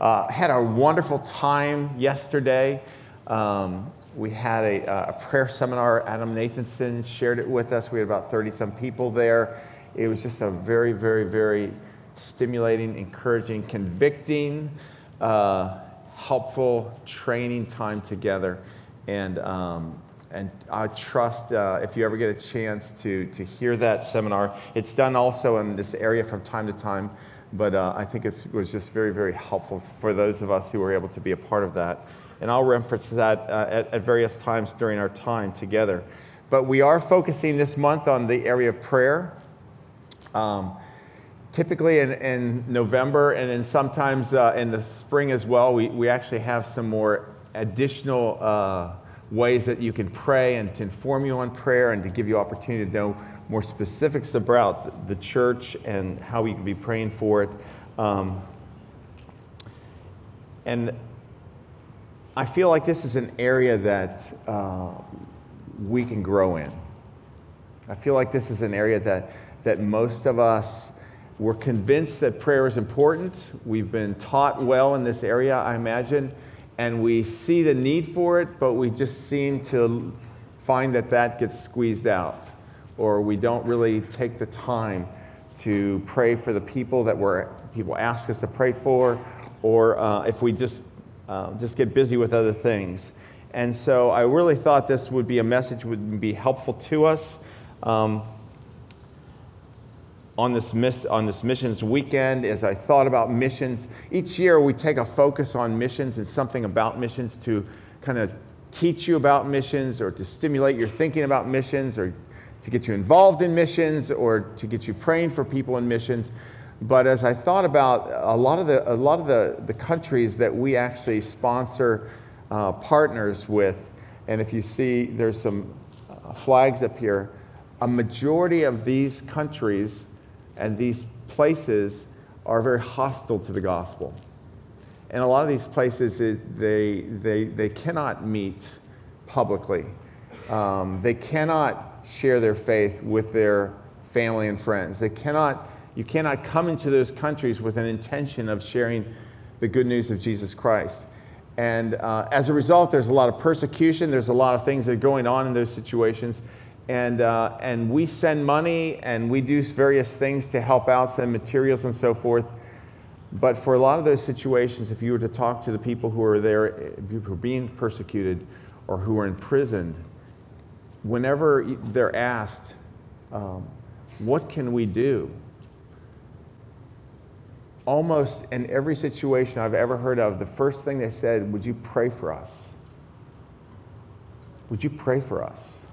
Uh, had a wonderful time yesterday. Um, we had a, a, prayer seminar. Adam Nathanson shared it with us. We had about 30 some people there. It was just a very, very, very stimulating, encouraging, convicting, uh, helpful training time together. And, um, and I trust uh, if you ever get a chance to, to hear that seminar, it's done also in this area from time to time. But uh, I think it was just very, very helpful for those of us who were able to be a part of that. And I'll reference that uh, at, at various times during our time together. But we are focusing this month on the area of prayer. Um, typically in, in, November and then sometimes uh, in the spring as well, we, we actually have some more additional uh, ways that you can pray and to inform you on prayer and to give you opportunity to know more specifics about the church and how we can be praying for it. Um, and I feel like this is an area that uh, we can grow in. I feel like this is an area that, that most of us we're convinced that prayer is important. We've been taught well in this area, I imagine, and we see the need for it, but we just seem to find that that gets squeezed out, or we don't really take the time to pray for the people that we're, people ask us to pray for, or uh, if we just uh, just get busy with other things. And so I really thought this would be a message would be helpful to us. Um, on this, miss, on this missions weekend as I thought about missions. Each year we take a focus on missions and something about missions to kind of teach you about missions or to stimulate your thinking about missions or to get you involved in missions or to get you praying for people in missions. But as I thought about a lot of the, a lot of the, the countries that we actually sponsor uh, partners with, and if you see there's some uh, flags up here, a majority of these countries and these places are very hostile to the gospel. And a lot of these places, they, they, they cannot meet publicly. Um, they cannot share their faith with their family and friends. They cannot, you cannot come into those countries with an intention of sharing the good news of Jesus Christ. And uh, as a result, there's a lot of persecution, there's a lot of things that are going on in those situations and, uh, and we send money and we do various things to help out, send materials and so forth. But for a lot of those situations, if you were to talk to the people who are there, who are being persecuted or who are in prison, whenever they're asked, um, What can we do? Almost in every situation I've ever heard of, the first thing they said, Would you pray for us? Would you pray for us?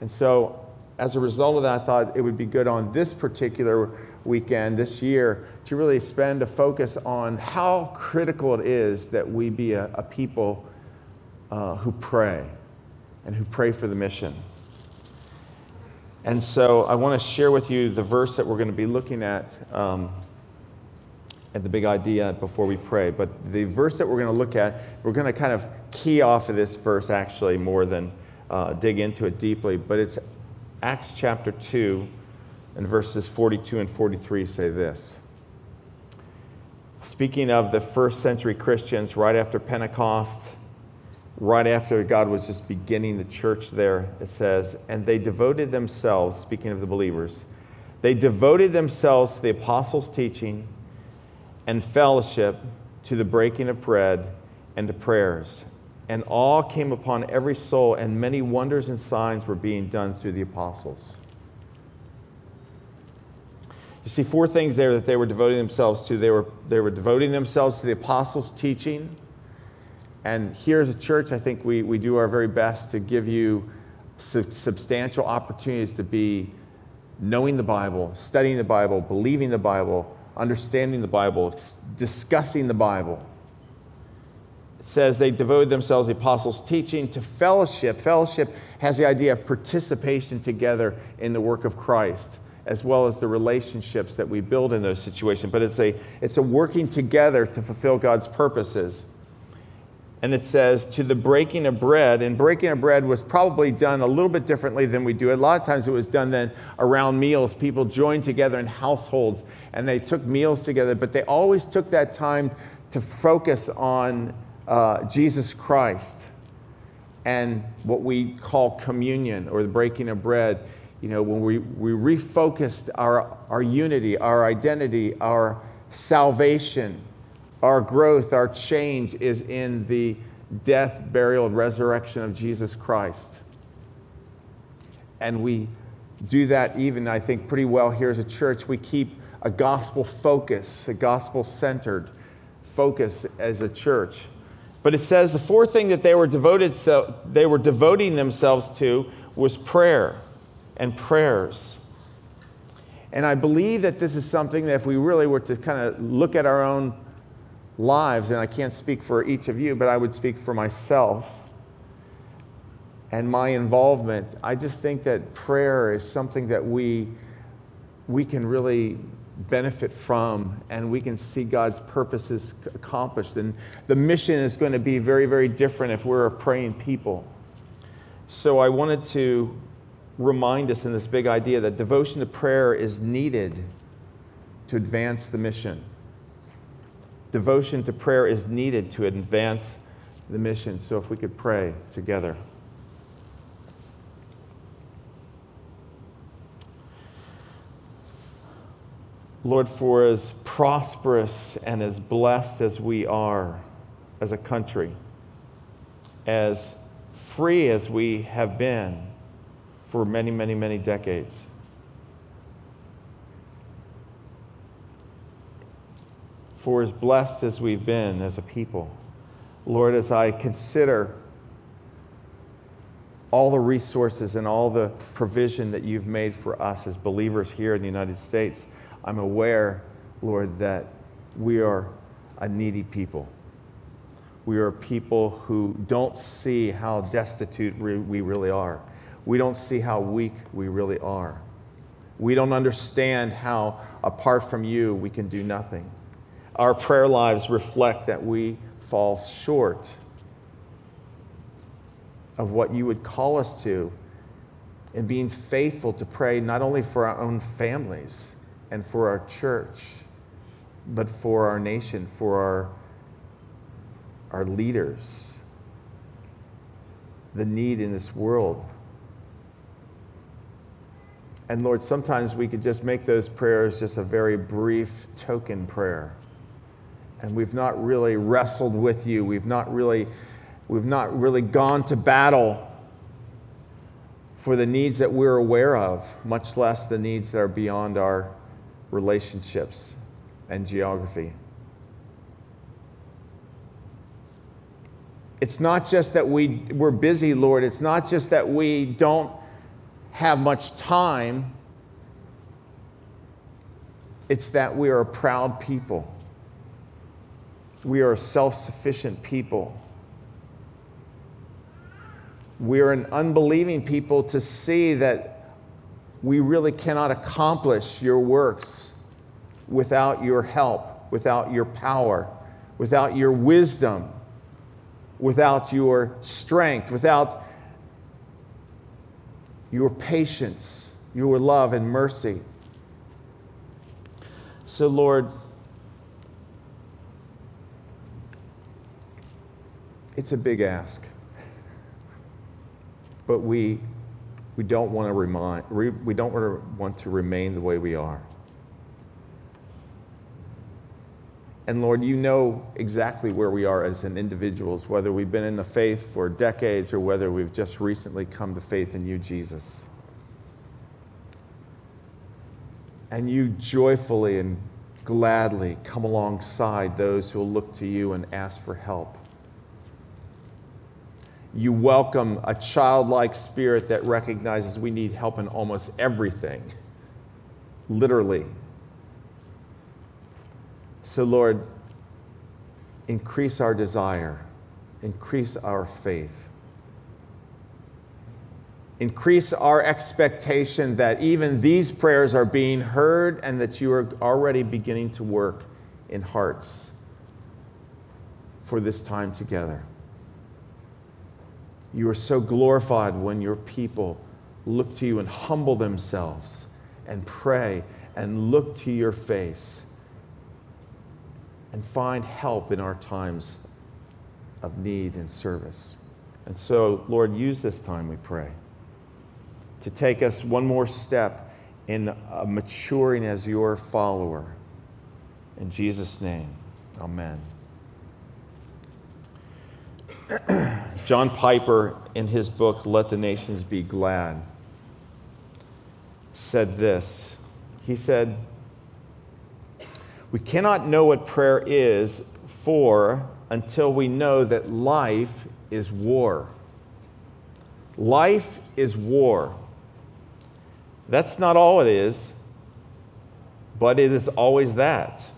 And so, as a result of that, I thought it would be good on this particular weekend, this year, to really spend a focus on how critical it is that we be a, a people uh, who pray and who pray for the mission. And so, I want to share with you the verse that we're going to be looking at. Um, at the big idea before we pray. But the verse that we're going to look at, we're going to kind of key off of this verse actually more than uh, dig into it deeply, but it's Acts chapter 2 and verses 42 and 43 say this. Speaking of the first century Christians, right after Pentecost, right after God was just beginning the church there, it says, and they devoted themselves, speaking of the believers, they devoted themselves to the apostles' teaching and fellowship, to the breaking of bread, and to prayers and awe came upon every soul, and many wonders and signs were being done through the apostles. You see four things there that they were devoting themselves to. They were, they were devoting themselves to the apostles' teaching. And here as a church, I think we, we do our very best to give you su- substantial opportunities to be knowing the Bible, studying the Bible, believing the Bible, understanding the Bible, discussing the Bible It says they devoted themselves, the apostles' teaching, to fellowship. Fellowship has the idea of participation together in the work of Christ, as well as the relationships that we build in those situations. But it's a, it's a working together to fulfill God's purposes. And it says, to the breaking of bread. And breaking of bread was probably done a little bit differently than we do. A lot of times it was done then around meals. People joined together in households and they took meals together, but they always took that time to focus on uh, Jesus Christ and what we call communion or the breaking of bread. You know, when we, we refocused our, our unity, our identity, our salvation our growth, our change is in the death, burial, and resurrection of Jesus Christ. And we do that even, I think, pretty well here as a church. We keep a gospel focus, a gospel centered focus as a church. But it says the fourth thing that they were devoted so they were devoting themselves to was prayer and prayers. And I believe that this is something that if we really were to kind of look at our own lives, and I can't speak for each of you, but I would speak for myself and my involvement. I just think that prayer is something that we, we can really benefit from and we can see God's purposes accomplished. And the mission is going to be very, very different if we're a praying people. So I wanted to remind us in this big idea that devotion to prayer is needed to advance the mission devotion to prayer is needed to advance the mission. So if we could pray together. Lord, for as prosperous and as blessed as we are as a country, as free as we have been for many, many, many decades, for as blessed as we've been as a people. Lord, as I consider all the resources and all the provision that you've made for us as believers here in the United States, I'm aware, Lord, that we are a needy people. We are people who don't see how destitute we really are. We don't see how weak we really are. We don't understand how, apart from you, we can do nothing our prayer lives reflect that we fall short of what you would call us to in being faithful to pray not only for our own families and for our church, but for our nation, for our, our leaders, the need in this world. And Lord, sometimes we could just make those prayers just a very brief token prayer and we've not really wrestled with you. We've not really, we've not really gone to battle for the needs that we're aware of, much less the needs that are beyond our relationships and geography. It's not just that we, we're busy, Lord. It's not just that we don't have much time. It's that we are a proud people we are a self sufficient people. We are an unbelieving people to see that we really cannot accomplish your works without your help, without your power, without your wisdom, without your strength, without your patience, your love and mercy. So, Lord, It's a big ask. But we, we don't want to remind, we don't want to remain the way we are. And Lord, you know exactly where we are as an individuals, whether we've been in the faith for decades or whether we've just recently come to faith in you, Jesus. And you joyfully and gladly come alongside those who look to you and ask for help you welcome a childlike spirit that recognizes we need help in almost everything, literally. So, Lord, increase our desire, increase our faith, increase our expectation that even these prayers are being heard and that you are already beginning to work in hearts for this time together. You are so glorified when your people look to you and humble themselves and pray and look to your face and find help in our times of need and service. And so, Lord, use this time, we pray, to take us one more step in uh, maturing as your follower. In Jesus' name, amen. John Piper, in his book, Let the Nations Be Glad, said this. He said, We cannot know what prayer is for until we know that life is war. Life is war. That's not all it is, but it is always that.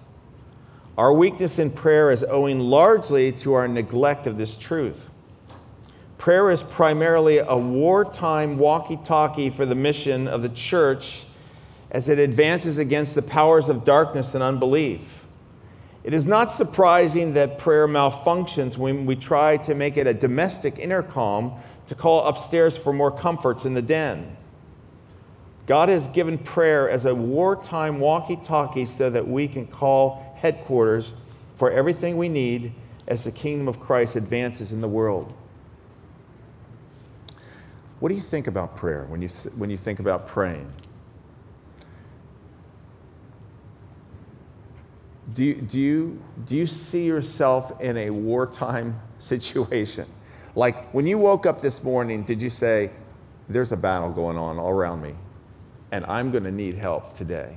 Our weakness in prayer is owing largely to our neglect of this truth. Prayer is primarily a wartime walkie talkie for the mission of the church as it advances against the powers of darkness and unbelief. It is not surprising that prayer malfunctions when we try to make it a domestic intercom to call upstairs for more comforts in the den. God has given prayer as a wartime walkie talkie so that we can call headquarters for everything we need as the kingdom of Christ advances in the world. What do you think about prayer when you, when you think about praying? Do you, do, you, do you see yourself in a wartime situation? Like when you woke up this morning, did you say, There's a battle going on all around me, and I'm going to need help today?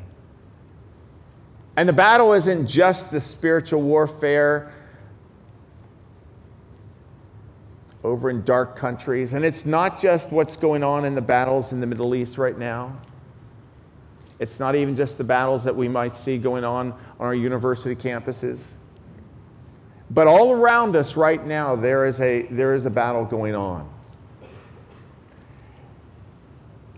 And the battle isn't just the spiritual warfare over in dark countries, and it's not just what's going on in the battles in the Middle East right now. It's not even just the battles that we might see going on on our university campuses. But all around us right now, there is a, there is a battle going on.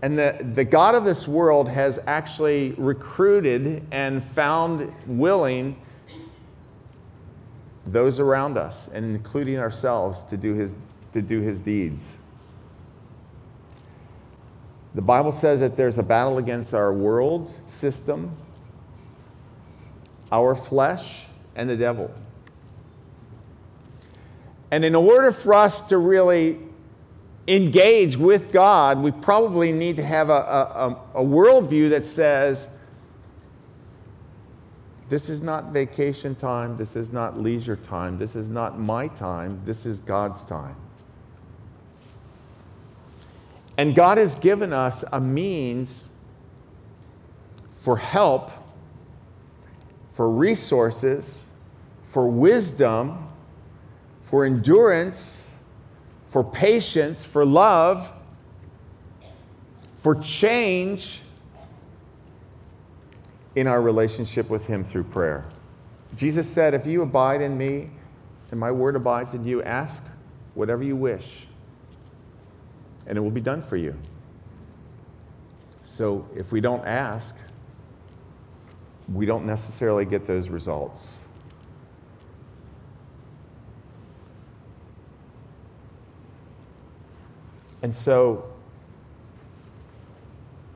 And the, the God of this world has actually recruited and found willing those around us, and including ourselves, to do his, to do his deeds. The Bible says that there's a battle against our world system, our flesh, and the devil. And in order for us to really engage with God, we probably need to have a, a, a worldview that says, this is not vacation time, this is not leisure time, this is not my time, this is God's time. And God has given us a means for help, for resources, for wisdom, for endurance, for patience, for love, for change in our relationship with Him through prayer. Jesus said, If you abide in me and my word abides in you, ask whatever you wish and it will be done for you. So if we don't ask, we don't necessarily get those results. And so,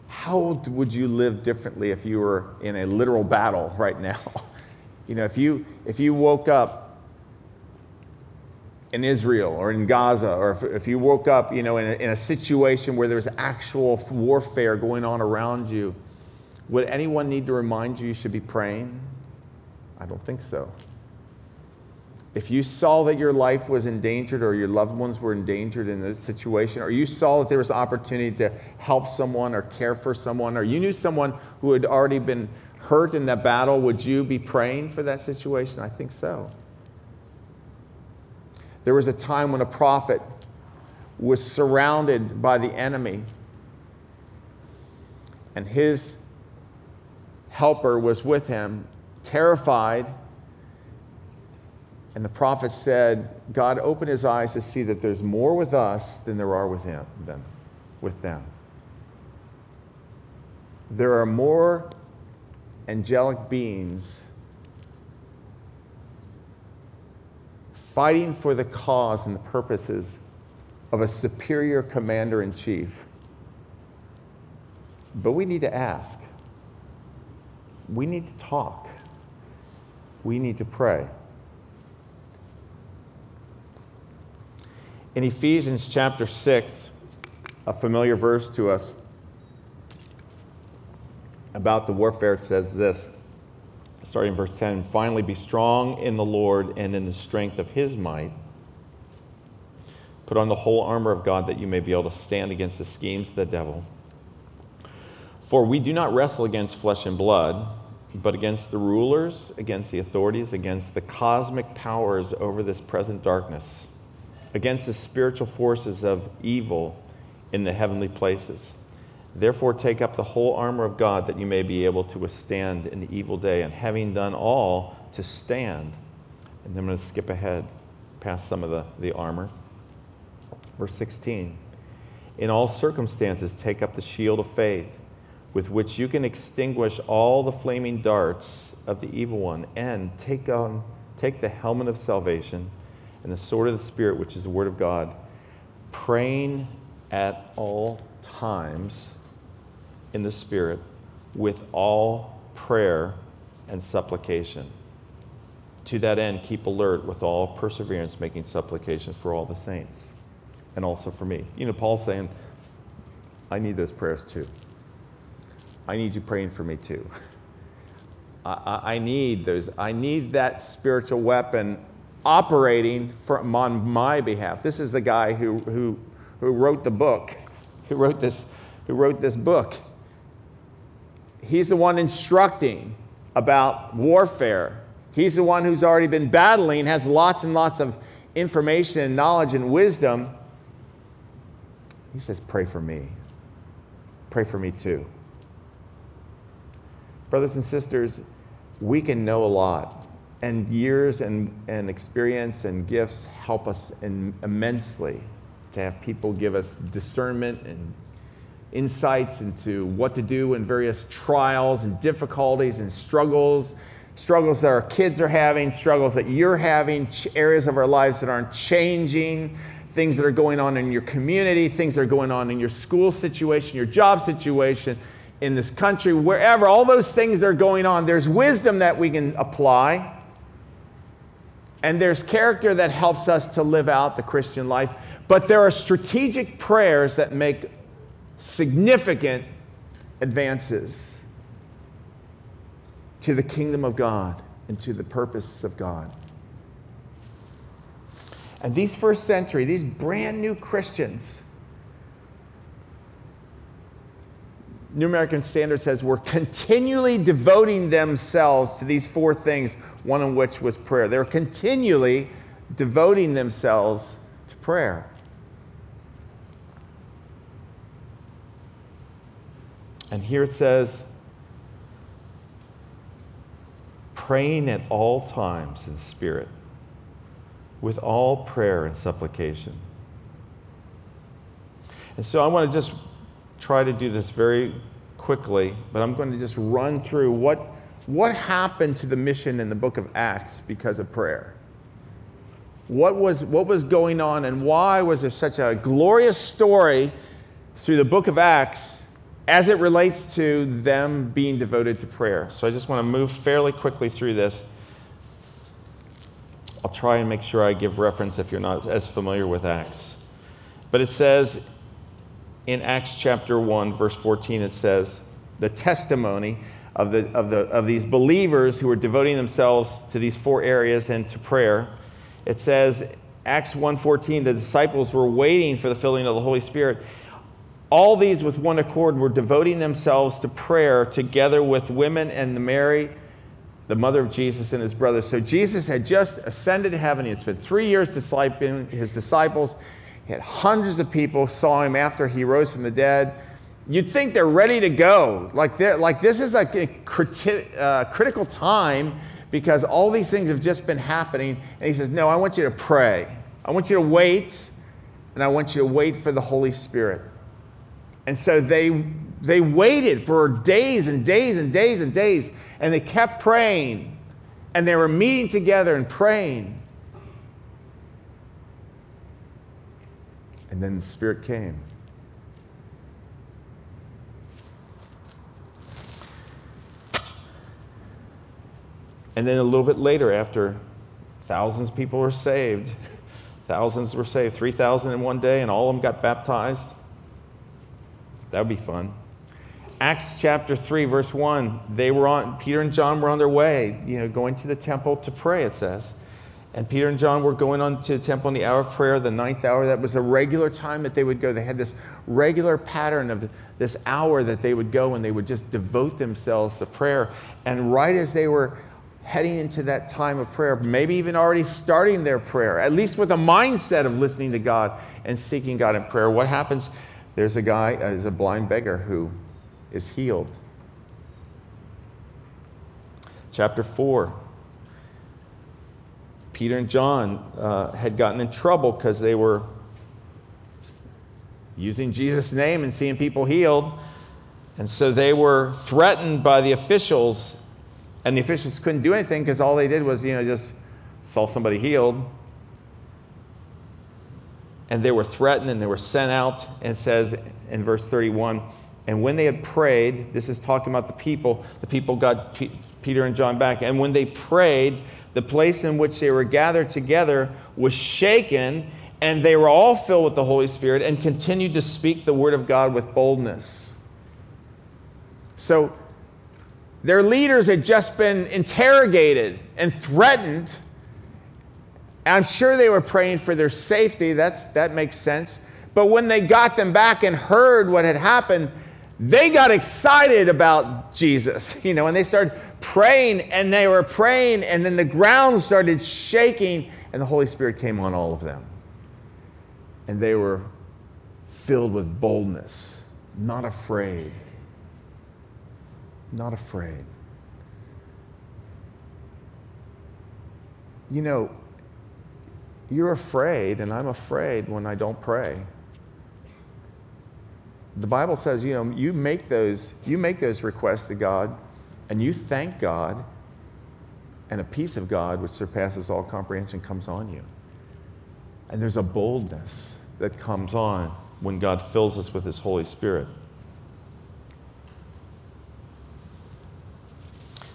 how would you live differently if you were in a literal battle right now? You know, if you, if you woke up in Israel or in Gaza, or if, if you woke up, you know, in a, in a situation where there's actual warfare going on around you, would anyone need to remind you you should be praying? I don't think so. If you saw that your life was endangered or your loved ones were endangered in this situation, or you saw that there was an opportunity to help someone or care for someone, or you knew someone who had already been hurt in that battle, would you be praying for that situation? I think so. There was a time when a prophet was surrounded by the enemy, and his helper was with him, terrified. And the prophet said, God opened his eyes to see that there's more with us than there are with him, them, with them. There are more angelic beings fighting for the cause and the purposes of a superior commander in chief. But we need to ask. We need to talk. We need to pray. In Ephesians chapter 6, a familiar verse to us about the warfare, it says this, starting in verse 10 Finally, be strong in the Lord and in the strength of his might. Put on the whole armor of God that you may be able to stand against the schemes of the devil. For we do not wrestle against flesh and blood, but against the rulers, against the authorities, against the cosmic powers over this present darkness, against the spiritual forces of evil in the heavenly places. Therefore, take up the whole armor of God that you may be able to withstand in the evil day, and having done all, to stand. And I'm going to skip ahead past some of the, the armor. Verse 16 In all circumstances, take up the shield of faith, with which you can extinguish all the flaming darts of the evil one, and take, on, take the helmet of salvation and the sword of the Spirit, which is the word of God, praying at all times in the Spirit with all prayer and supplication. To that end, keep alert with all perseverance, making supplication for all the saints and also for me. You know, Paul's saying, I need those prayers too. I need you praying for me too. I, I, need those. I need that spiritual weapon operating for, on my behalf. This is the guy who, who, who wrote the book, who wrote this, who wrote this book. He's the one instructing about warfare. He's the one who's already been battling, has lots and lots of information and knowledge and wisdom. He says, Pray for me. Pray for me too. Brothers and sisters, we can know a lot, and years and, and experience and gifts help us in, immensely to have people give us discernment and insights into what to do in various trials and difficulties and struggles, struggles that our kids are having, struggles that you're having, areas of our lives that aren't changing, things that are going on in your community, things that are going on in your school situation, your job situation, in this country, wherever, all those things that are going on, there's wisdom that we can apply. And there's character that helps us to live out the Christian life. But there are strategic prayers that make significant advances to the kingdom of God and to the purposes of God. And these first century, these brand new Christians, New American Standard says were continually devoting themselves to these four things, one of which was prayer. They were continually devoting themselves to prayer. And here it says, praying at all times in Spirit, with all prayer and supplication. And so I want to just try to do this very quickly, but I'm going to just run through what, what happened to the mission in the book of Acts because of prayer. What was, what was going on, and why was there such a glorious story through the book of Acts as it relates to them being devoted to prayer. So I just want to move fairly quickly through this. I'll try and make sure I give reference if you're not as familiar with Acts. But it says in Acts chapter 1, verse 14, it says, the testimony of, the, of, the, of these believers who are devoting themselves to these four areas and to prayer. It says, Acts 1:14, the disciples were waiting for the filling of the Holy Spirit all these, with one accord, were devoting themselves to prayer together with women and the Mary, the mother of Jesus, and his brothers. So Jesus had just ascended to heaven. He had spent three years discipling his disciples. He had hundreds of people saw him after he rose from the dead. You'd think they're ready to go. Like, like this is like a criti- uh, critical time because all these things have just been happening. And he says, No, I want you to pray. I want you to wait, and I want you to wait for the Holy Spirit. And so they, they waited for days and days and days and days, and they kept praying. And they were meeting together and praying. And then the Spirit came. And then a little bit later, after thousands of people were saved, thousands were saved, 3,000 in one day, and all of them got baptized. That would be fun. Acts chapter 3, verse 1, they were on, Peter and John were on their way, you know, going to the temple to pray, it says. And Peter and John were going on to the temple in the hour of prayer, the ninth hour. That was a regular time that they would go. They had this regular pattern of this hour that they would go and they would just devote themselves to prayer. And right as they were heading into that time of prayer, maybe even already starting their prayer, at least with a mindset of listening to God and seeking God in prayer, what happens? There's a guy, uh, there's a blind beggar who is healed. Chapter 4. Peter and John uh, had gotten in trouble because they were using Jesus' name and seeing people healed. And so they were threatened by the officials, and the officials couldn't do anything because all they did was, you know, just saw somebody healed. And they were threatened and they were sent out. And it says in verse 31 and when they had prayed, this is talking about the people, the people got P- Peter and John back. And when they prayed, the place in which they were gathered together was shaken, and they were all filled with the Holy Spirit and continued to speak the word of God with boldness. So, their leaders had just been interrogated and threatened. I'm sure they were praying for their safety. That's, that makes sense. But when they got them back and heard what had happened, they got excited about Jesus, you know, and they started praying and they were praying, and then the ground started shaking, and the Holy Spirit came on all of them. And they were filled with boldness, not afraid. Not afraid. You know, you're afraid, and I'm afraid when I don't pray the Bible says, you know, you make those, you make those requests to God and you thank God, and a peace of God which surpasses all comprehension comes on you. And there's a boldness that comes on when God fills us with His Holy Spirit.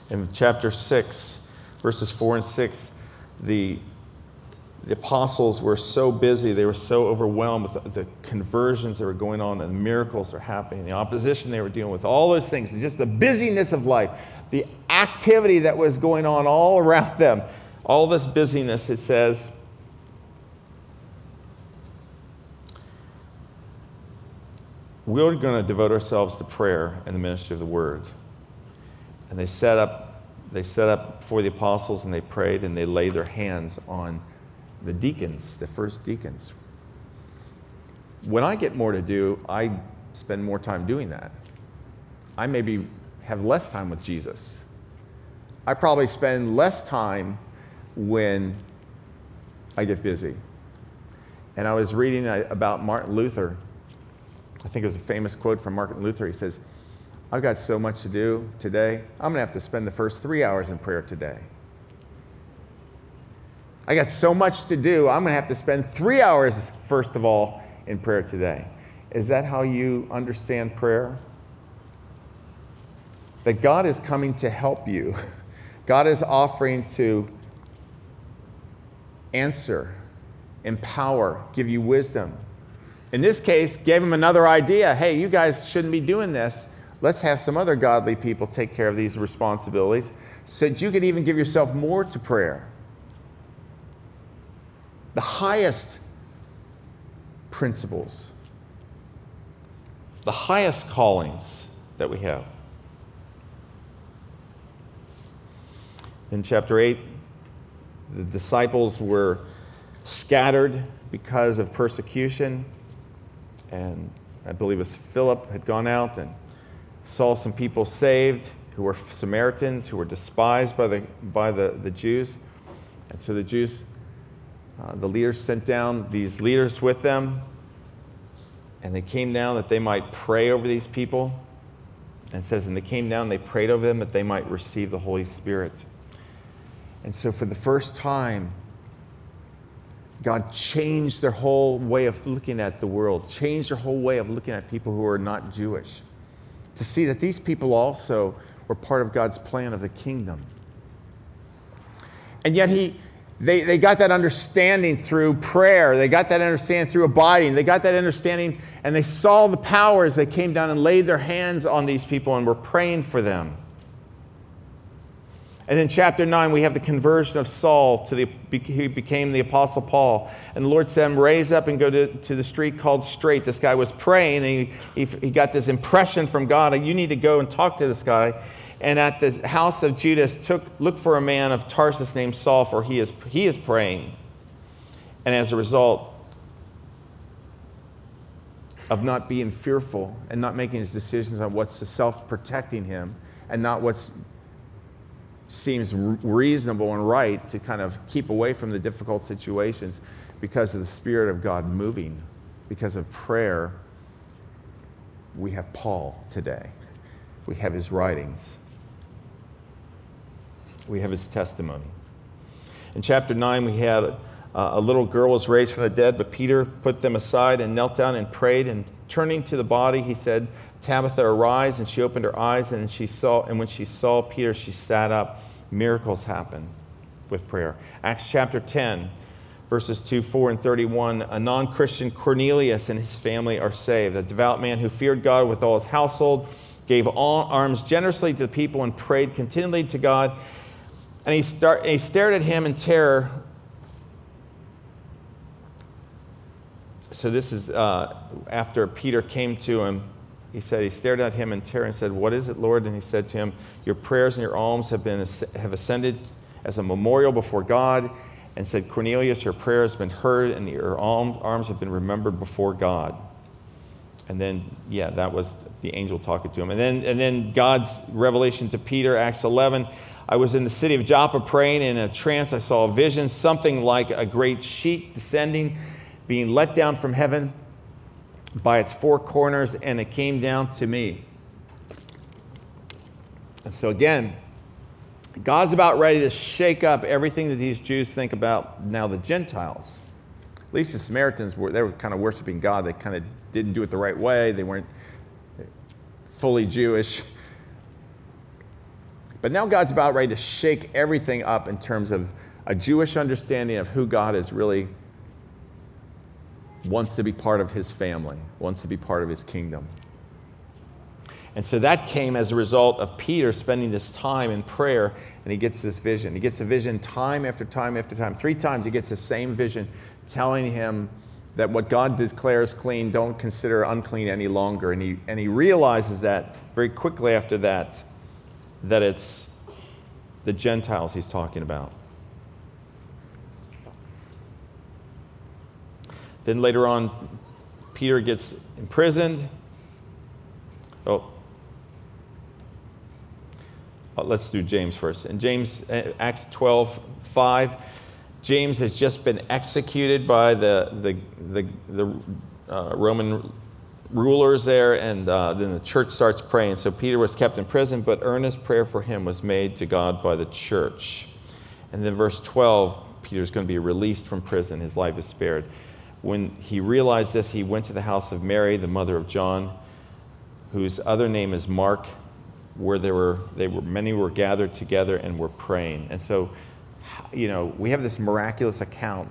In chapter 6, verses 4 and 6, the the apostles were so busy, they were so overwhelmed with the, conversions that were going on and the miracles that were happening, the opposition they were dealing with, all those things, just the busyness of life, the activity that was going on all around them, all this busyness, it says, we're going to devote ourselves to prayer and the ministry of the word. And they set up, they set up for the apostles and they prayed and they laid their hands on the deacons, the first deacons. When I get more to do, I spend more time doing that. I maybe have less time with Jesus. I probably spend less time when I get busy. And I was reading uh, about Martin Luther. I think it was a famous quote from Martin Luther. He says, I've got so much to do today. I'm going to have to spend the first three hours in prayer today. I got so much to do. I'm going to have to spend three hours, first of all, in prayer today. Is that how you understand prayer? That God is coming to help you, God is offering to answer, empower, give you wisdom. In this case, gave him another idea. Hey, you guys shouldn't be doing this. Let's have some other godly people take care of these responsibilities so that you can even give yourself more to prayer the highest principles, the highest callings that we have. In chapter 8, the disciples were scattered because of persecution. And I believe it was Philip had gone out and saw some people saved who were Samaritans, who were despised by the, by the, the Jews. And so the Jews uh, the leaders sent down these leaders with them, and they came down that they might pray over these people. And it says, and they came down, they prayed over them that they might receive the Holy Spirit. And so, for the first time, God changed their whole way of looking at the world, changed their whole way of looking at people who are not Jewish. To see that these people also were part of God's plan of the kingdom. And yet he, they, they got that understanding through prayer. They got that understanding through abiding. They got that understanding and they saw the powers. They came down and laid their hands on these people and were praying for them. And in chapter 9, we have the conversion of Saul to the, he became the Apostle Paul. And the Lord said him, raise up and go to, to the street called Straight. This guy was praying, and he, he, he got this impression from God, you need to go and talk to this guy. And at the house of Judas, took, look for a man of Tarsus named Saul, for he is, he is praying. And as a result of not being fearful and not making his decisions on what's self protecting him and not what seems reasonable and right to kind of keep away from the difficult situations because of the Spirit of God moving, because of prayer. We have Paul today, we have his writings, we have his testimony. In chapter 9, we had a, a little girl was raised from the dead, but Peter put them aside and knelt down and prayed. And turning to the body, he said, Tabitha, arise. And she opened her eyes, and she saw, and when she saw Peter, she sat up miracles happen with prayer. Acts chapter 10, verses 2, 4, and 31. A non Christian Cornelius and his family are saved. A devout man who feared God with all his household, gave all arms generously to the people, and prayed continually to God. And he, start, and he stared at him in terror. So, this is uh, after Peter came to him he said, he stared at him in terror and said, What is it, Lord? And he said to him, Your prayers and your alms have, been, have ascended as a memorial before God. And said, Cornelius, your prayer has been heard and your arms have been remembered before God. And then, yeah, that was the angel talking to him. And then, and then God's revelation to Peter, Acts 11. I was in the city of Joppa praying in a trance. I saw a vision, something like a great sheet descending, being let down from heaven by its four corners, and it came down to me. And so, again, God's about ready to shake up everything that these Jews think about now the Gentiles. At least the Samaritans were, they were kind of worshiping God. They kind of didn't do it the right way, they weren't fully Jewish. But now God's about ready to shake everything up in terms of a Jewish understanding of who God is really wants to be part of his family, wants to be part of his kingdom. And so that came as a result of Peter spending this time in prayer, and he gets this vision. He gets a vision time after time after time. Three times he gets the same vision telling him that what God declares clean, don't consider unclean any longer. And he, and he realizes that very quickly after that, that it's the Gentiles he's talking about. Then later on, Peter gets imprisoned. Oh, uh, let's do James first. In James, uh, Acts 12, 5, James has just been executed by the, the, the, the uh, Roman rulers there, and uh, then the church starts praying. So Peter was kept in prison, but earnest prayer for him was made to God by the church. And then verse 12, Peter's going to be released from prison. His life is spared. When he realized this, he went to the house of Mary, the mother of John, whose other name is Mark, where there were, they were many were gathered together and were praying. And so, you know, we have this miraculous account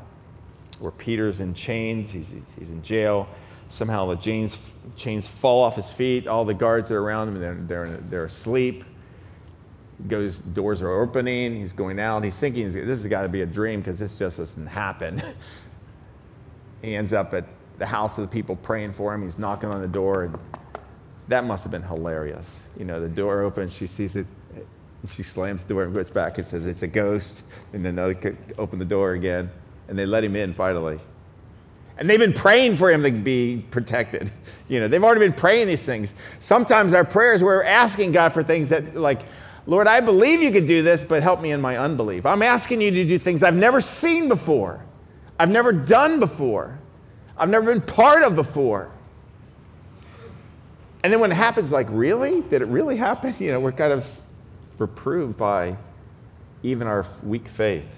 where Peter's in chains, he's, he's in jail. Somehow the chains, chains fall off his feet. All the guards that are around him, they're, they're, they're asleep. Goes, doors are opening. He's going out. He's thinking this has got to be a dream because this just doesn't happen. he ends up at the house of the people praying for him. He's knocking on the door, and that must have been hilarious. You know, the door opens, she sees it, she slams the door and goes back and says, It's a ghost. And then they open the door again, and they let him in finally. And they've been praying for him to be protected. You know, they've already been praying these things. Sometimes our prayers, we're asking God for things that, like, Lord, I believe you could do this, but help me in my unbelief. I'm asking you to do things I've never seen before. I've never done before, I've never been part of before. And then when it happens, like, really? Did it really happen? You know, we're kind of reproved by even our weak faith.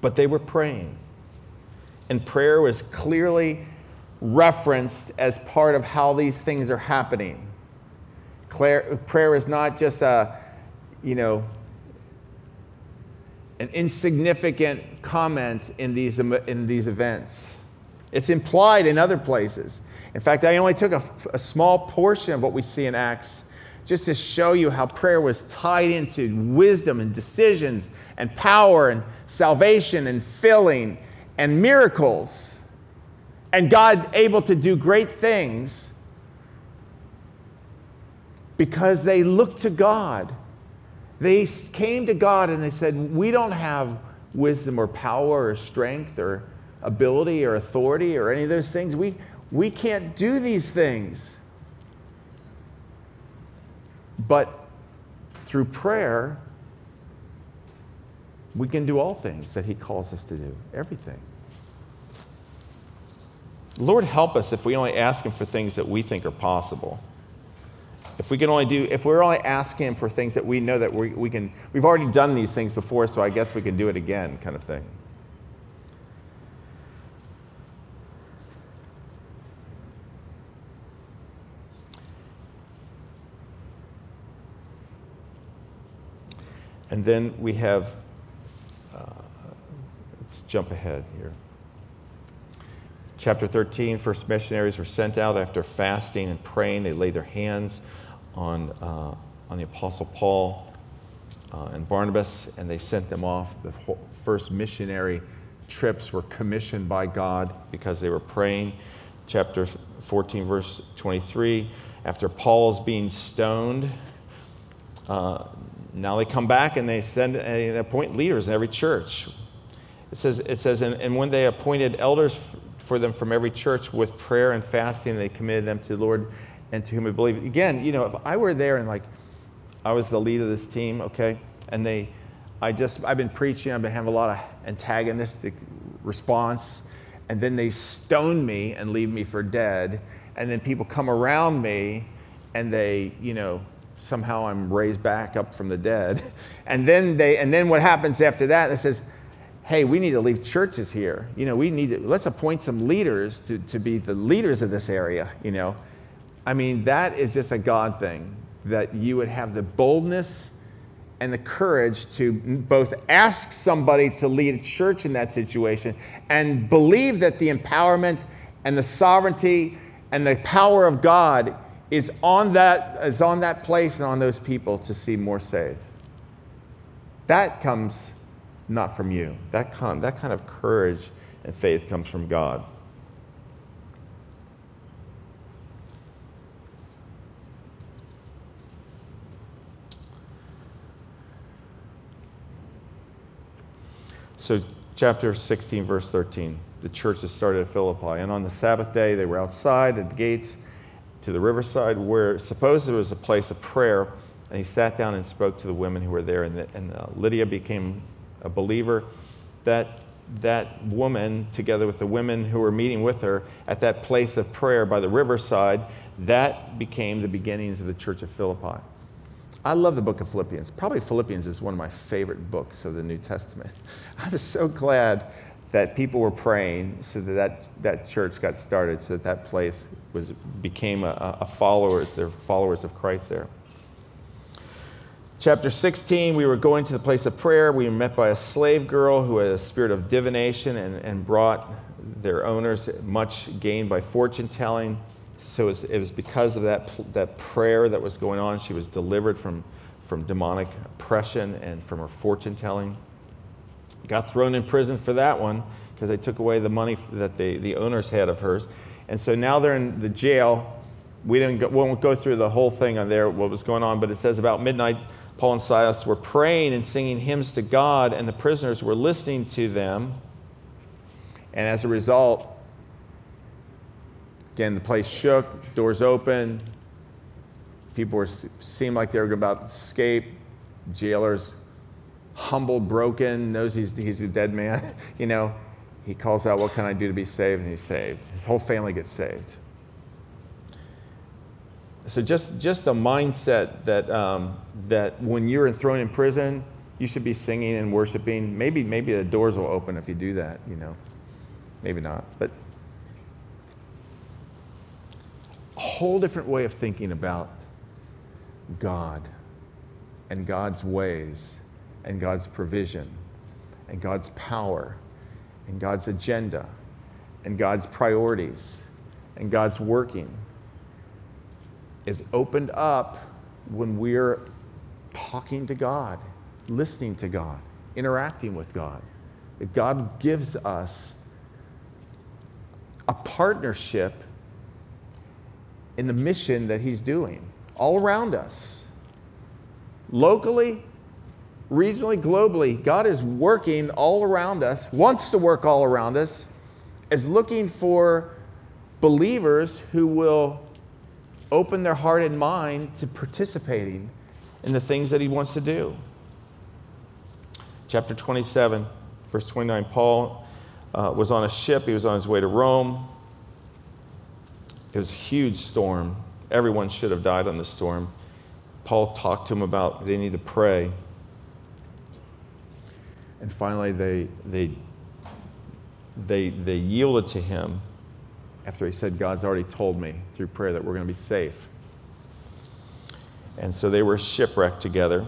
But they were praying. And prayer was clearly referenced as part of how these things are happening. Prayer is not just a, you know, an insignificant comment in these, in these events. It's implied in other places. In fact, I only took a, a small portion of what we see in Acts just to show you how prayer was tied into wisdom and decisions and power and salvation and filling and miracles. And God able to do great things because they looked to God. They came to God and they said, We don't have wisdom or power or strength or ability or authority or any of those things. We, we can't do these things. But through prayer, we can do all things that He calls us to do, everything. Lord, help us if we only ask Him for things that we think are possible. If we can only do, if we're only asking Him for things that we know that we, we can, we've already done these things before, so I guess we can do it again, kind of thing. And then we have, let's jump ahead here. Chapter 13, first missionaries were sent out after fasting and praying. They laid their hands on, uh, on the Apostle Paul uh, and Barnabas, and they sent them off. The first missionary trips were commissioned by God because they were praying. Chapter 14, verse 23. After Paul's being stoned, uh, now they come back and they send and appoint leaders in every church. It says, it says and, and when they appointed elders for them from every church with prayer and fasting, they committed them to the Lord and to whom we believe. Again, you know, if I were there and like I was the lead of this team, okay, and they, I just, I've been preaching, I've been having a lot of antagonistic response, and then they stone me and leave me for dead, and then people come around me and they, you know, somehow I'm raised back up from the dead. And then they, and then what happens after that? It says, hey, we need to leave churches here. You know, we need to, let's appoint some leaders to, to be the leaders of this area, you know. I mean, that is just a God thing that you would have the boldness and the courage to both ask somebody to lead a church in that situation and believe that the empowerment and the sovereignty and the power of God is on that, is on that place and on those people to see more saved. That comes not from you. That, come, that kind of courage and faith comes from God. So, chapter 16, verse 13, the church has started at Philippi. And on the Sabbath day, they were outside at the gates to the riverside where supposed it was a place of prayer. And he sat down and spoke to the women who were there. And, the, and uh, Lydia became a believer. That, that woman, together with the women who were meeting with her at that place of prayer by the riverside, that became the beginnings of the church of Philippi. I love the book of Philippians. Probably Philippians is one of my favorite books of the New Testament. I was so glad that people were praying so that that, that church got started, so that that place was, became a, a followers, they're followers of Christ there. Chapter 16, we were going to the place of prayer. We were met by a slave girl who had a spirit of divination and, and brought their owners much gain by fortune telling. So it was, it was because of that, that prayer that was going on. She was delivered from, from demonic oppression and from her fortune telling. Got thrown in prison for that one because they took away the money that the, the owners had of hers. And so now they're in the jail. We didn't go, won't go through the whole thing on there, what was going on, but it says about midnight, Paul and Silas were praying and singing hymns to God, and the prisoners were listening to them. And as a result, Again, the place shook, doors open. People were, seemed like they were about to escape. Jailer's humbled, broken, knows he's, he's a dead man. you know, he calls out, What can I do to be saved? And he's saved. His whole family gets saved. So just, just the mindset that, um, that when you're thrown in prison, You should be singing and worshiping. Maybe, maybe the doors will open if you do that, you know. Maybe not. But a whole different way of thinking about God and God's ways and God's provision and God's power and God's agenda and God's priorities and God's working is opened up when we're talking to God, listening to God, interacting with God. That God gives us a partnership in the mission that He's doing all around us. Locally, regionally, globally, God is working all around us, wants to work all around us, is looking for believers who will open their heart and mind to participating in the things that he wants to do. Chapter 27, verse 29 Paul uh, was on a ship, he was on his way to Rome. It was a huge storm. Everyone should have died on the storm. Paul talked to him about they need to pray. And finally, they, they, they, they yielded to him after he said, God's already told me through prayer that we're going to be safe. And so they were shipwrecked together.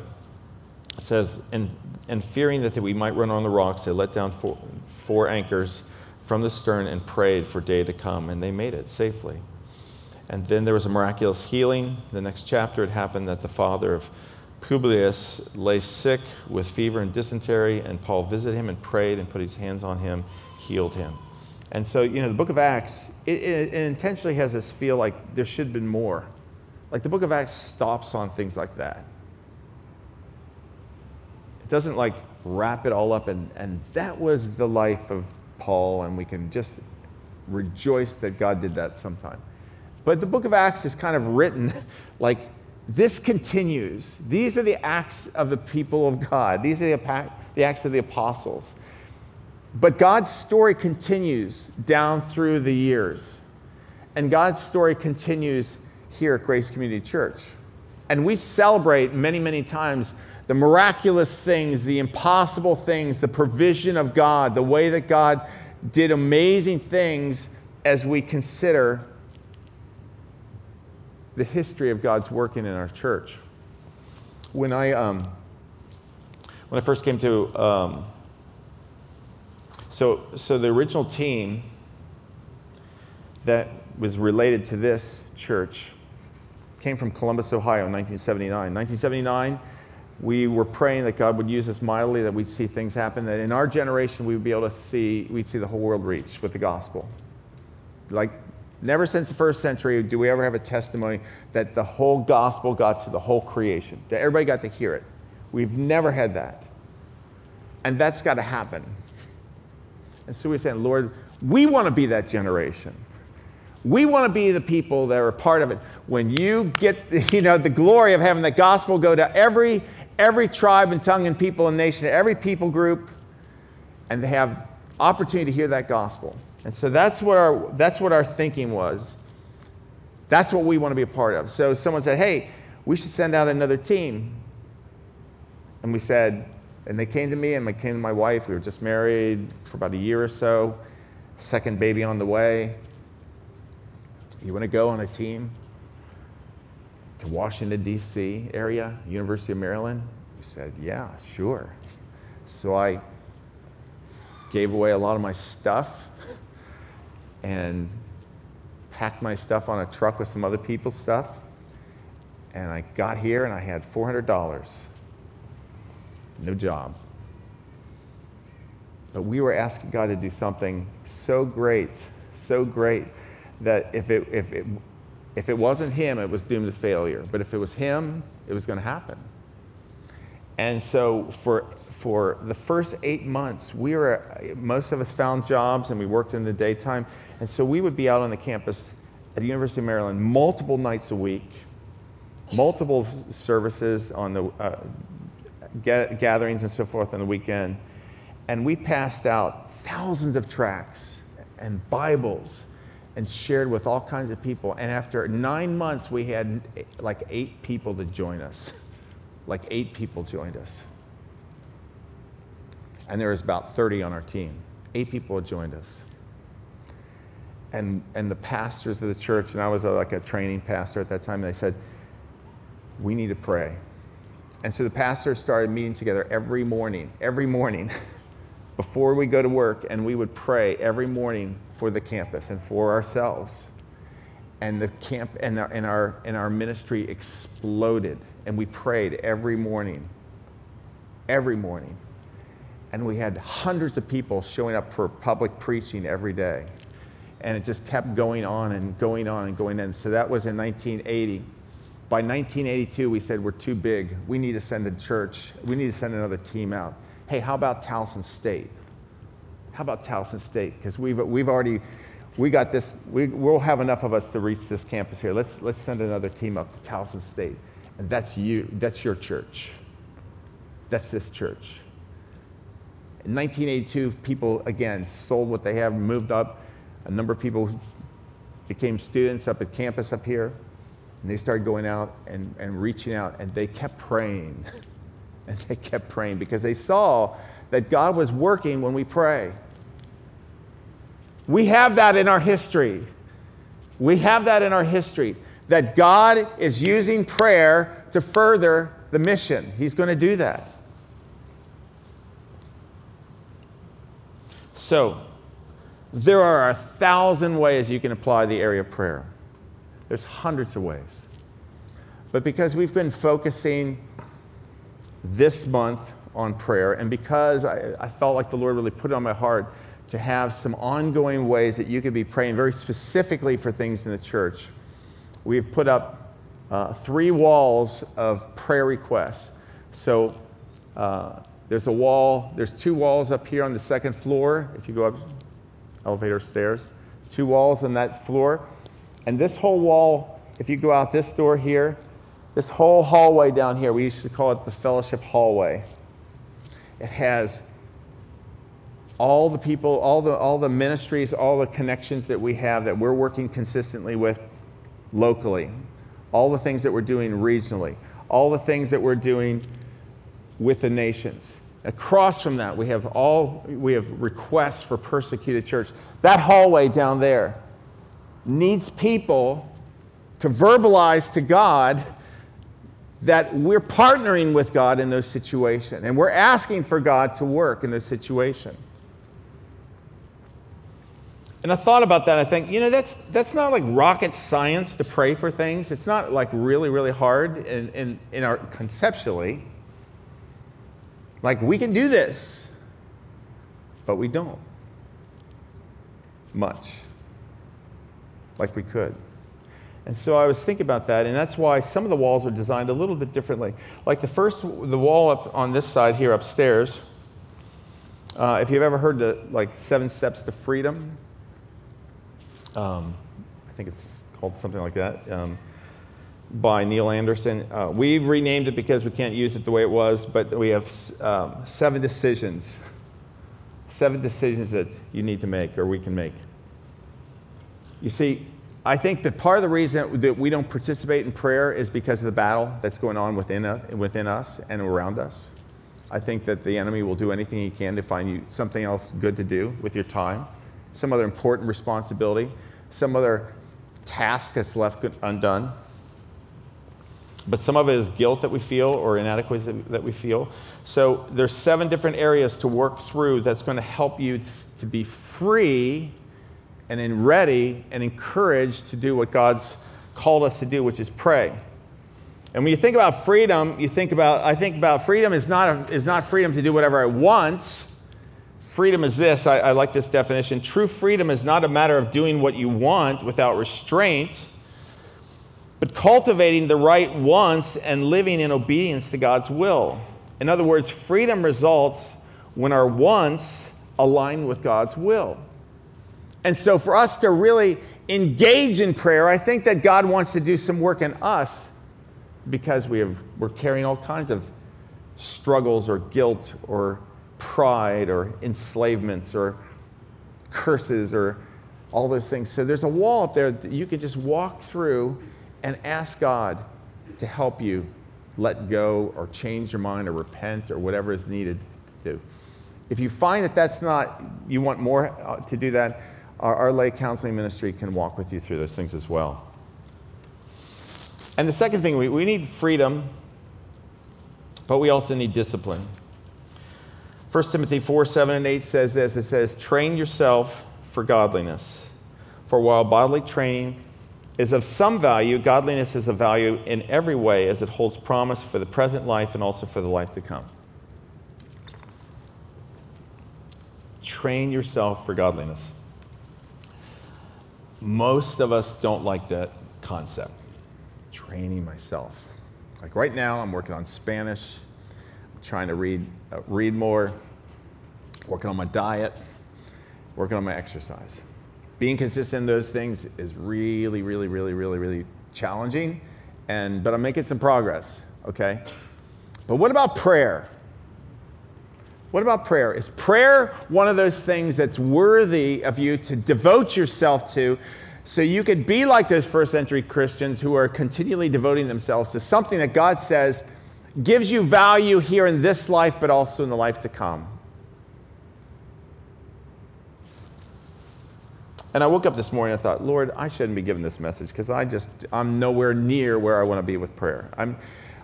It says, and, and fearing that we might run on the rocks, they let down four, four anchors from the stern and prayed for day to come, and they made it safely. And then there was a miraculous healing. The next chapter, it happened that the father of Publius lay sick with fever and dysentery, and Paul visited him and prayed and put his hands on him, healed him. And so, you know, the book of Acts, it, it, intentionally has this feel like there should have been more. Like the book of Acts stops on things like that. It doesn't like wrap it all up, and, and that was the life of Paul, and we can just rejoice that God did that sometime. But the book of Acts is kind of written like this continues. These are the acts of the people of God, these are the, the acts of the apostles. But God's story continues down through the years. And God's story continues here at Grace Community Church. And we celebrate many, many times the miraculous things, the impossible things, the provision of God, the way that God did amazing things as we consider the history of God's working in our church. When I, um, when I first came to, um, so, so the original team that was related to this church came from Columbus, Ohio in 1979. 1979, we were praying that God would use us mightily, that we'd see things happen, that in our generation we would be able to see, we'd see the whole world reached with the gospel. Like Never since the first century do we ever have a testimony that the whole gospel got to the whole creation, that everybody got to hear it. We've never had that. And that's got to happen. And so we're saying, Lord, we want to be that generation. We want to be the people that are part of it. When you get the, you know, the glory of having the gospel go to every, every tribe and tongue and people and nation, every people group, and they have opportunity to hear that gospel. And so that's what our, that's what our thinking was. That's what we want to be a part of. So someone said, hey, we should send out another team. And we said, and they came to me and they came to my wife. We were just married for about a year or so, second baby on the way. You want to go on a team to Washington, D.C. area, University of Maryland? We said, yeah, sure. So I gave away a lot of my stuff and packed my stuff on a truck with some other people's stuff. And I got here and I had $400. No job. But we were asking God to do something so great, so great, that if it, if it, if it wasn't Him, it was doomed to failure. But if it was Him, it was going to happen. And so for for the first eight months, we were, most of us found jobs and we worked in the daytime. And so we would be out on the campus at the University of Maryland multiple nights a week, multiple services on the uh, ga- gatherings and so forth on the weekend. And we passed out thousands of tracts and Bibles and shared with all kinds of people. And after nine months, we had like eight people to join us. Like eight people joined us. And there was about 30 on our team. Eight people had joined us. And, and the pastors of the church, and I was a, like a training pastor at that time, they said, We need to pray. And so the pastors started meeting together every morning, every morning, before we go to work, and we would pray every morning for the campus and for ourselves. And the camp and our, and our, and our ministry exploded, and we prayed every morning, every morning. And we had hundreds of people showing up for public preaching every day. And it just kept going on and going on and going on. So that was in 1980. By 1982, we said, We're too big. We need to send a church. We need to send another team out. Hey, how about Towson State? How about Towson State? Because we've, we've already, we got this, we, we'll have enough of us to reach this campus here. Let's, let's send another team up to Towson State. And that's you, that's your church. That's this church. In 1982, people again sold what they have, moved up. A number of people became students up at campus up here, and they started going out and, and reaching out, and they kept praying. and they kept praying because they saw that God was working when we pray. We have that in our history. We have that in our history that God is using prayer to further the mission. He's going to do that. So, there are a thousand ways you can apply the area of prayer. There's hundreds of ways. But because we've been focusing this month on prayer, and because I, I, felt like the Lord really put it on my heart to have some ongoing ways that you could be praying very specifically for things in the church, we've put up uh, three walls of prayer requests. So uh, there's a wall, there's two walls up here on the second floor, if you go up elevator stairs, two walls on that floor. And this whole wall, if you go out this door here, this whole hallway down here, we used to call it the fellowship hallway. It has all the people, all the, all the ministries, all the connections that we have that we're working consistently with locally, all the things that we're doing regionally, all the things that we're doing with the nations. Across from that, we have all we have requests for persecuted church. That hallway down there needs people to verbalize to God that we're partnering with God in those situations and we're asking for God to work in those situations. And I thought about that. I think, you know, that's, that's not like rocket science to pray for things. It's not like really, really hard in, in, in our conceptually. Like, we can do this, but we don't much like we could. And so I was thinking about that, and that's why some of the walls are designed a little bit differently. Like the first, the wall up on this side here upstairs, uh, if you've ever heard the like seven steps to freedom, um, I think it's called something like that. Um, by Neil Anderson. Uh, we've renamed it because we can't use it the way it was, but we have um, seven decisions. Seven decisions that you need to make or we can make. You see, I think that part of the reason that we don't participate in prayer is because of the battle that's going on within, uh, within us and around us. I think that the enemy will do anything he can to find you something else good to do with your time, some other important responsibility, some other task that's left undone but some of it is guilt that we feel or inadequacy that we feel. So there's seven different areas to work through that's going to help you to be free and in ready and encouraged to do what God's called us to do, which is pray. And when you think about freedom, you think about I think about freedom is not a, is not freedom to do whatever I want. Freedom is this. I, I like this definition. True freedom is not a matter of doing what you want without restraint but cultivating the right wants and living in obedience to God's will. In other words, freedom results when our wants align with God's will. And so, for us to really engage in prayer, I think that God wants to do some work in us because we have, we're carrying all kinds of struggles or guilt or pride or enslavements or curses or all those things. So, there's a wall up there that you can just walk through and ask God to help you let go or change your mind or repent or whatever is needed to do. If you find that that's not, you want more uh, to do that, our, our lay counseling ministry can walk with you through those things as well. And the second thing, we, we need freedom, but we also need discipline. 1 Timothy 4 7 and 8 says this it says, Train yourself for godliness. For while bodily training is of some value, godliness is of value in every way as it holds promise for the present life and also for the life to come. Train yourself for godliness. Most of us don't like that concept. Training myself. Like right now, I'm working on Spanish, I'm trying to read, uh, read more, working on my diet, working on my exercise. Being consistent in those things is really, really, really, really, really challenging. And, but I'm making some progress, okay? But what about prayer? What about prayer? Is prayer one of those things that's worthy of you to devote yourself to so you could be like those first century Christians who are continually devoting themselves to something that God says gives you value here in this life, but also in the life to come? And I woke up this morning and I thought, Lord, I shouldn't be giving this message because I just, I'm nowhere near where I want to be with prayer. I'm,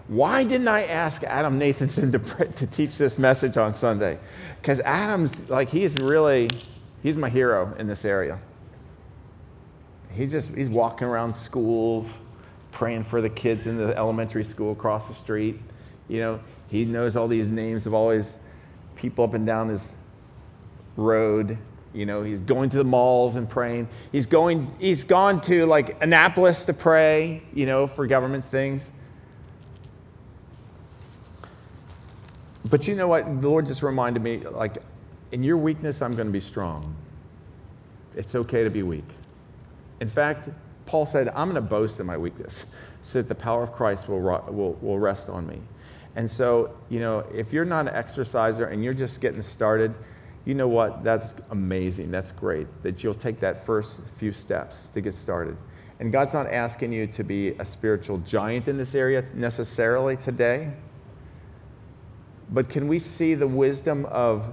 why didn't I ask Adam Nathanson to, to teach this message on Sunday? Because Adam's like, he's really, he's my hero in this area. He just, he's walking around schools, praying for the kids in the elementary school across the street. You know, he knows all these names of all these people up and down his road. You know, he's going to the malls and praying. He's going, he's gone to like Annapolis to pray, you know, for government things. But you know what? The Lord just reminded me like, in your weakness, I'm going to be strong. It's okay to be weak. In fact, Paul said, I'm going to boast in my weakness so that the power of Christ will, will, will rest on me. And so, you know, if you're not an exerciser and you're just getting started, you know what? That's amazing. That's great that you'll take that first few steps to get started. And God's not asking you to be a spiritual giant in this area necessarily today. But can we see the wisdom of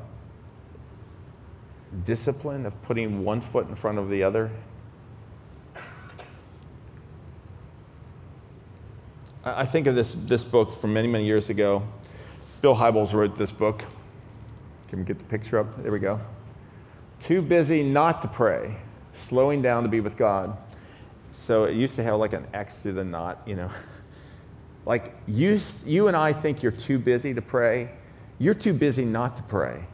discipline, of putting one foot in front of the other? I think of this, this book from many, many years ago. Bill Hybels wrote this book. Can we get the picture up? There we go. Too busy not to pray, slowing down to be with God. So it used to have like an X through the not, you know. Like you, you and I think you're too busy to pray. You're too busy not to pray.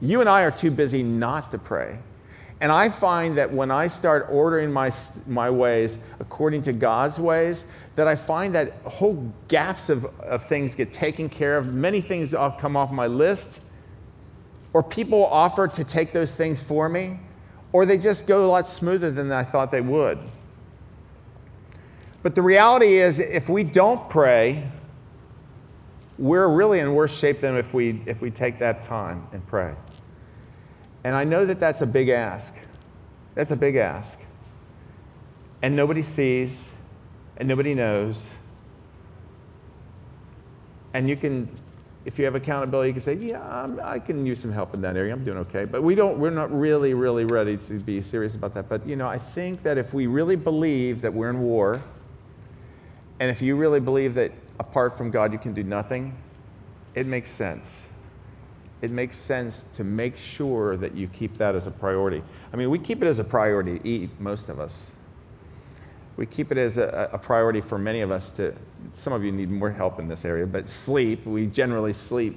You and I are too busy not to pray. And I find that when I start ordering my, my ways according to God's ways, that I find that whole gaps of, of things get taken care of. Many things come off my list, or people offer to take those things for me, or they just go a lot smoother than I thought they would. But the reality is, if we don't pray, we're really in worse shape than if we, if we take that time and pray. And I know that that's a big ask. That's a big ask. And nobody sees, and nobody knows. And you can, if you have accountability, you can say, yeah, I'm, i can use some help in that area. I'm doing okay. But we don't, we're not really, really ready to be serious about that. But, you know, I think that if we really believe that we're in war, and if you really believe that apart from God you can do nothing, it makes sense. It makes sense to make sure that you keep that as a priority. I mean, we keep it as a priority to eat, most of us. We keep it as a, a priority for many of us to, some of you need more help in this area, but sleep, we generally sleep.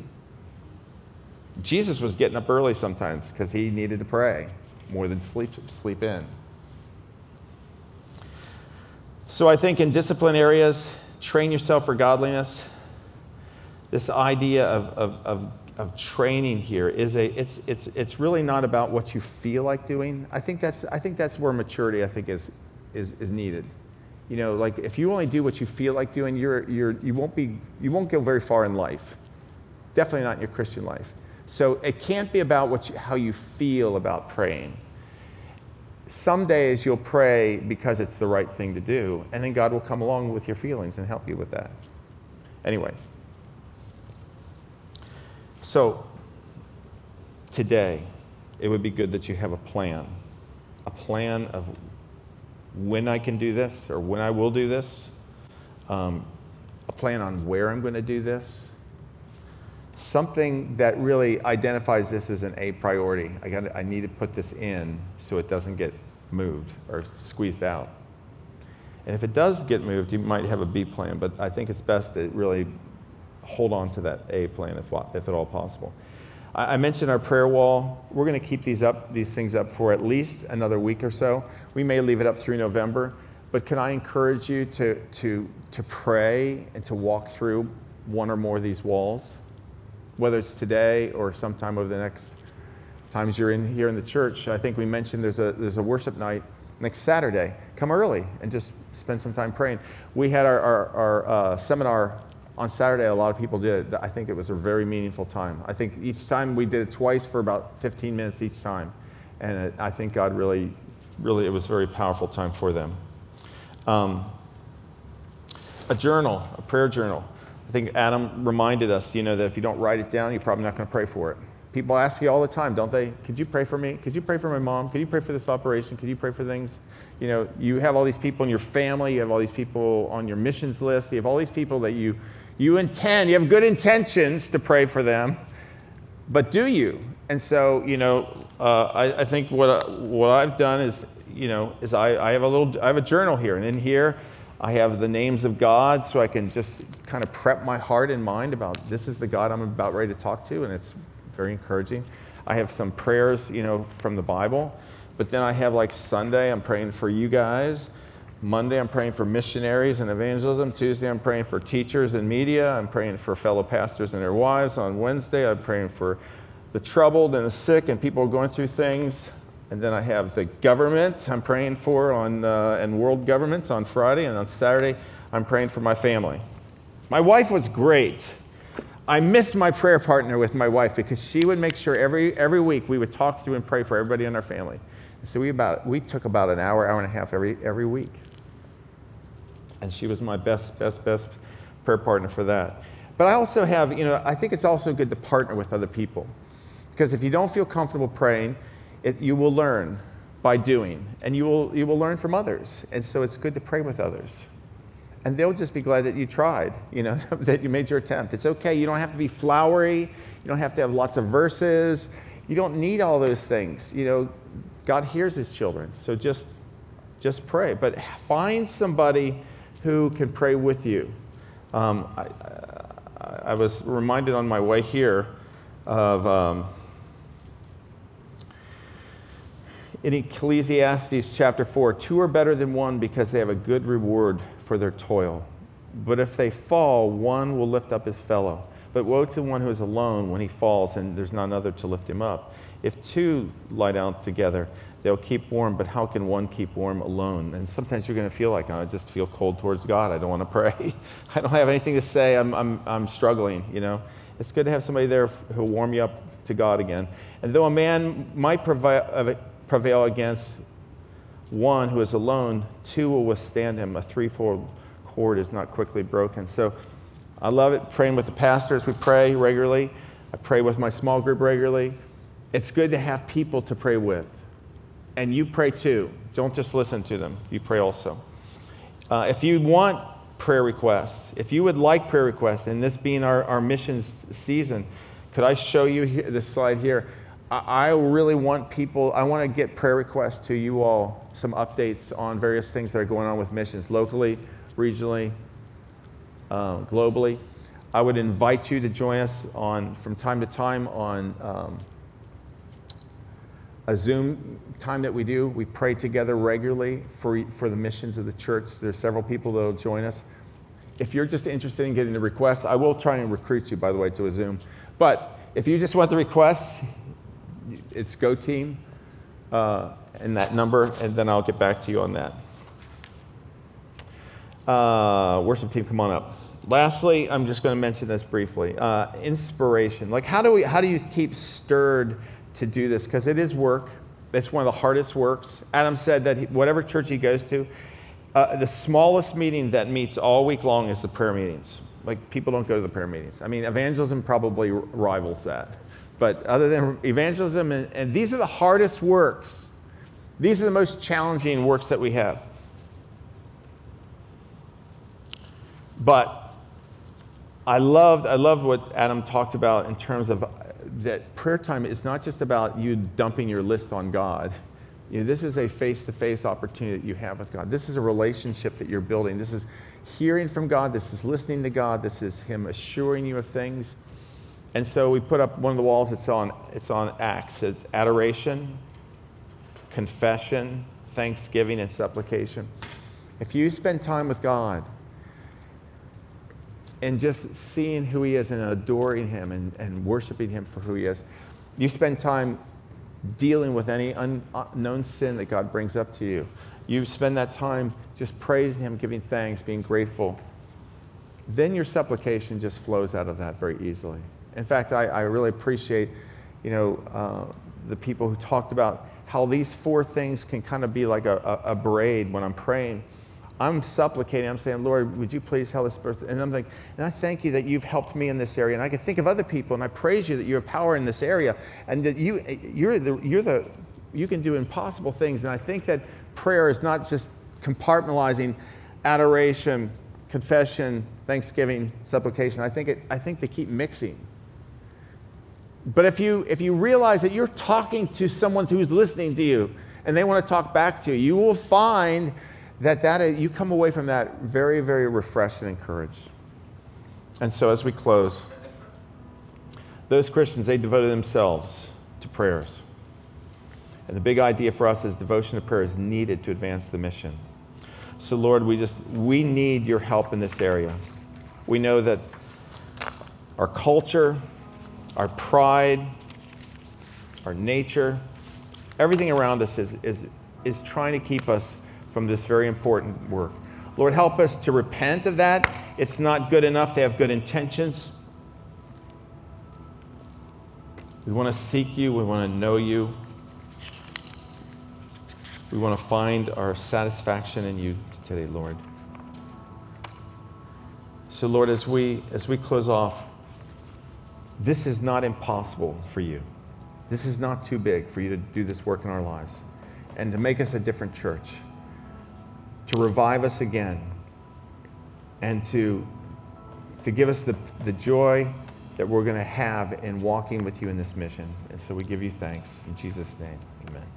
Jesus was getting up early sometimes because he needed to pray more than sleep, sleep in. So I think in discipline areas, train yourself for godliness. This idea of, of, of, of training here is a, it's, it's, it's really not about what you feel like doing. I think that's, I think that's where maturity, I think, is, is, is needed. You know, like if you only do what you feel like doing, you're, you're, you, won't be, you won't go very far in life. Definitely not in your Christian life. So it can't be about what you, how you feel about praying some days you'll pray because it's the right thing to do, and then God will come along with your feelings and help you with that. Anyway, So, today, it would be good that you have a plan. A plan of when I can do this or when I will do this, um, a plan on where I'm going to do this, something that really identifies this as an A priority. I, got I need to put this in so it doesn't get moved or squeezed out. And if it does get moved, you might have a B plan, but I think it's best to really hold on to that A plan if, if at all possible. I mentioned our prayer wall. We're going to keep these up, these things up for at least another week or so. We may leave it up through November, but can I encourage you to, to, to pray and to walk through one or more of these walls, whether it's today or sometime over the next times you're in here in the church. I think we mentioned there's a, there's a worship night next Saturday. Come early and just spend some time praying. We had our, our, our uh, seminar on Saturday, a lot of people did. I think it was a very meaningful time. I think each time we did it twice for about 15 minutes each time. And it, I think God really, really, it was a very powerful time for them. Um, a journal, a prayer journal. I think Adam reminded us, you know, that if you don't write it down, you're probably not going to pray for it. People ask you all the time, don't they? Could you pray for me? Could you pray for my mom? Could you pray for this operation? Could you pray for things? You know, you have all these people in your family, you have all these people on your missions list, you have all these people that you you intend, you have good intentions to pray for them, but do you? And so, you know, uh, I, I, think what, what I've done is, you know, is I, I have a little, I have a journal here, and in here I have the names of God so I can just kind of prep my heart and mind about this is the God I'm about ready to talk to, and it's very encouraging. I have some prayers, you know, from the Bible, but then I have like Sunday, I'm praying for you guys. Monday, I'm praying for missionaries and evangelism. Tuesday, I'm praying for teachers and media. I'm praying for fellow pastors and their wives. On Wednesday, I'm praying for the troubled and the sick and people going through things. And then I have the government I'm praying for on, uh, and world governments on Friday. And on Saturday, I'm praying for my family. My wife was great. I missed my prayer partner with my wife because she would make sure every, every week we would talk through and pray for everybody in our family. so we, about, we took about an hour, hour and a half every, every week and she was my best, best, best prayer partner for that. But I also have, you know, I think it's also good to partner with other people. Because if you don't feel comfortable praying, it, you will learn by doing, and you will, you will learn from others. And so it's good to pray with others. And they'll just be glad that you tried, you know, that you made your attempt. It's okay. You don't have to be flowery. You don't have to have lots of verses. You don't need all those things. You know, God hears his children. So just, just pray. But find somebody who can pray with you. Um, I, I, I, was reminded on my way here of um, in Ecclesiastes chapter 4 two are better than one because they have a good reward for their toil. But if they fall, one will lift up his fellow. But woe to one who is alone when he falls and there's none other to lift him up. If two lie down together, they'll keep warm, but how can one keep warm alone? And sometimes you're going to feel like, oh, I just feel cold towards God. I don't want to pray. I don't have anything to say. I'm, I'm, I'm struggling, you know. It's good to have somebody there who'll warm you up to God again. And though a man might uh, prevail against one who is alone, two will withstand him. A threefold cord is not quickly broken. So I love it praying with the pastors. We pray regularly. I pray with my small group regularly. It's good to have people to pray with and you pray too. Don't just listen to them, you pray also. Uh, if you want prayer requests, if you would like prayer requests, and this being our, our missions season, could I show you here, this slide here? I, really want people, I want to get prayer requests to you all, some updates on various things that are going on with missions locally, regionally, uh, globally. I would invite you to join us on, from time to time on um, a Zoom time that we do. We pray together regularly for, for the missions of the church. There's several people that will join us. If you're just interested in getting the requests, I will try and recruit you, by the way, to a Zoom. But if you just want the requests, it's Go Team uh, and that number, and then I'll get back to you on that. Uh, worship team, come on up. Lastly, I'm just going to mention this briefly. Uh, inspiration. Like, how do we? How do you keep stirred? to do this because it is work. It's one of the hardest works. Adam said that he, whatever church he goes to, uh, the smallest meeting that meets all week long is the prayer meetings. Like people don't go to the prayer meetings. I mean, evangelism probably rivals that. But other than evangelism, and, and these are the hardest works. These are the most challenging works that we have. But I loved, I loved what Adam talked about in terms of uh, that prayer time is not just about you dumping your list on God. You know, this is a face to face opportunity that you have with God. This is a relationship that you're building. This is hearing from God. This is listening to God. This is Him assuring you of things. And so we put up one of the walls, it's on, it's on Acts. It's adoration, confession, thanksgiving, and supplication. If you spend time with God, and just seeing who he is and adoring him and, and worshiping him for who he is. You spend time dealing with any unknown sin that God brings up to you. You spend that time just praising him, giving thanks, being grateful. Then your supplication just flows out of that very easily. In fact, I, I really appreciate, you know, uh, the people who talked about how these four things can kind of be like a, a, a braid when I'm praying I'm supplicating. I'm saying, Lord, would you please help us? And I'm like, and I thank you that you've helped me in this area. And I can think of other people, and I praise you that you have power in this area, and that you, you're the, you're the, you can do impossible things. And I think that prayer is not just compartmentalizing adoration, confession, thanksgiving, supplication. I think, it, I think they keep mixing. But if you, if you realize that you're talking to someone who's listening to you and they want to talk back to you, you will find that, that you come away from that very, very refreshed and encouraged. And so as we close, those Christians, they devoted themselves to prayers. And the big idea for us is devotion to prayer is needed to advance the mission. So Lord, we just we need your help in this area. We know that our culture, our pride, our nature, everything around us is, is, is trying to keep us from this very important work. Lord, help us to repent of that. It's not good enough to have good intentions. We want to seek you, we want to know you. We want to find our satisfaction in you today, Lord. So, Lord, as we, as we close off, this is not impossible for you. This is not too big for you to do this work in our lives and to make us a different church to revive us again and to, to give us the, the joy that we're going to have in walking with you in this mission. And so we give you thanks. In Jesus' name, amen.